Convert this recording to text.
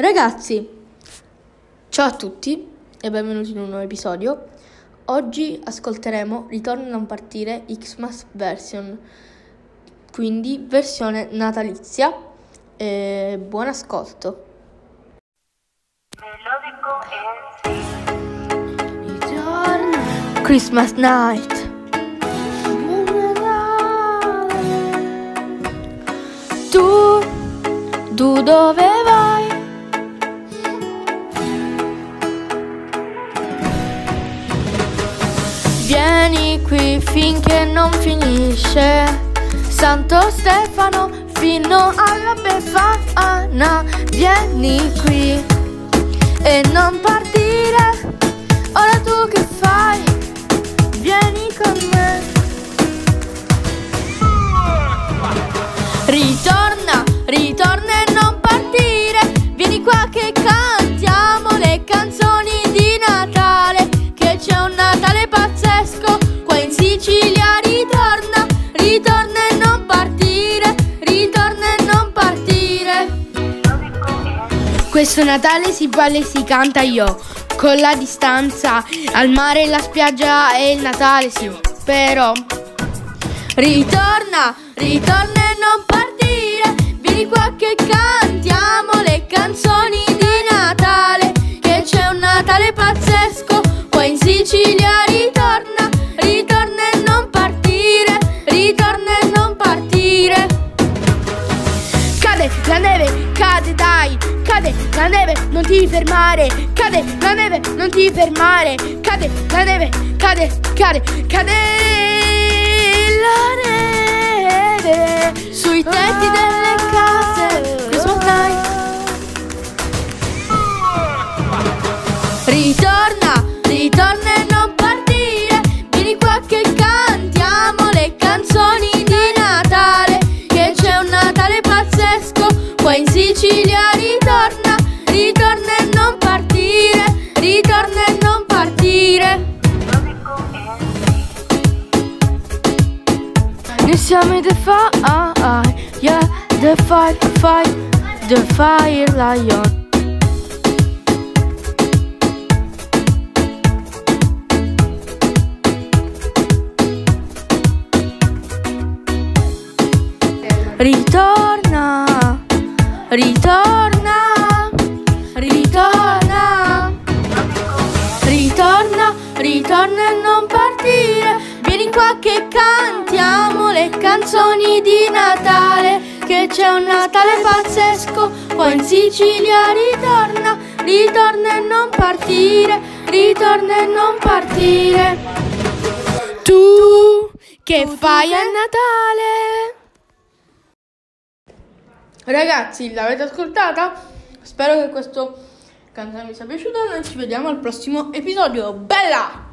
Ragazzi, ciao a tutti e benvenuti in un nuovo episodio. Oggi ascolteremo Ritorno a non partire Xmas version, quindi versione natalizia. E buon ascolto. Christmas night. Tu, tu dove Qui finché non finisce. Santo Stefano fino alla Befana. Vieni qui e non partire. Ora tu che fai? Vieni con me. Ritorna, Questo Natale si balla e si canta io. Con la distanza al mare, la spiaggia e il Natale, sì. Però Ritorna, ritorna e non partire. Vieni qua che cantiamo le canzoni di Natale. Che c'è un Natale pazzesco qua in Sicilia. Ritorna, ritorna e non partire. Ritorna e non partire. Cade la neve, cade dai, cade la neve, non ti fermare, cade la neve, non ti fermare, cade la neve, cade, cade, cade Siamo the fire, yeah, the the fire lion. Ritorna, ritorna, ritorna, ritorna, ritorna e non partire. Qua che cantiamo le canzoni di Natale. Che c'è un Natale pazzesco qua in Sicilia. Ritorna, ritorna e non partire. Ritorna e non partire. Tu che fai a Natale? Ragazzi, l'avete ascoltata? Spero che questo canzone vi sia piaciuto. Noi ci vediamo al prossimo episodio. Bella!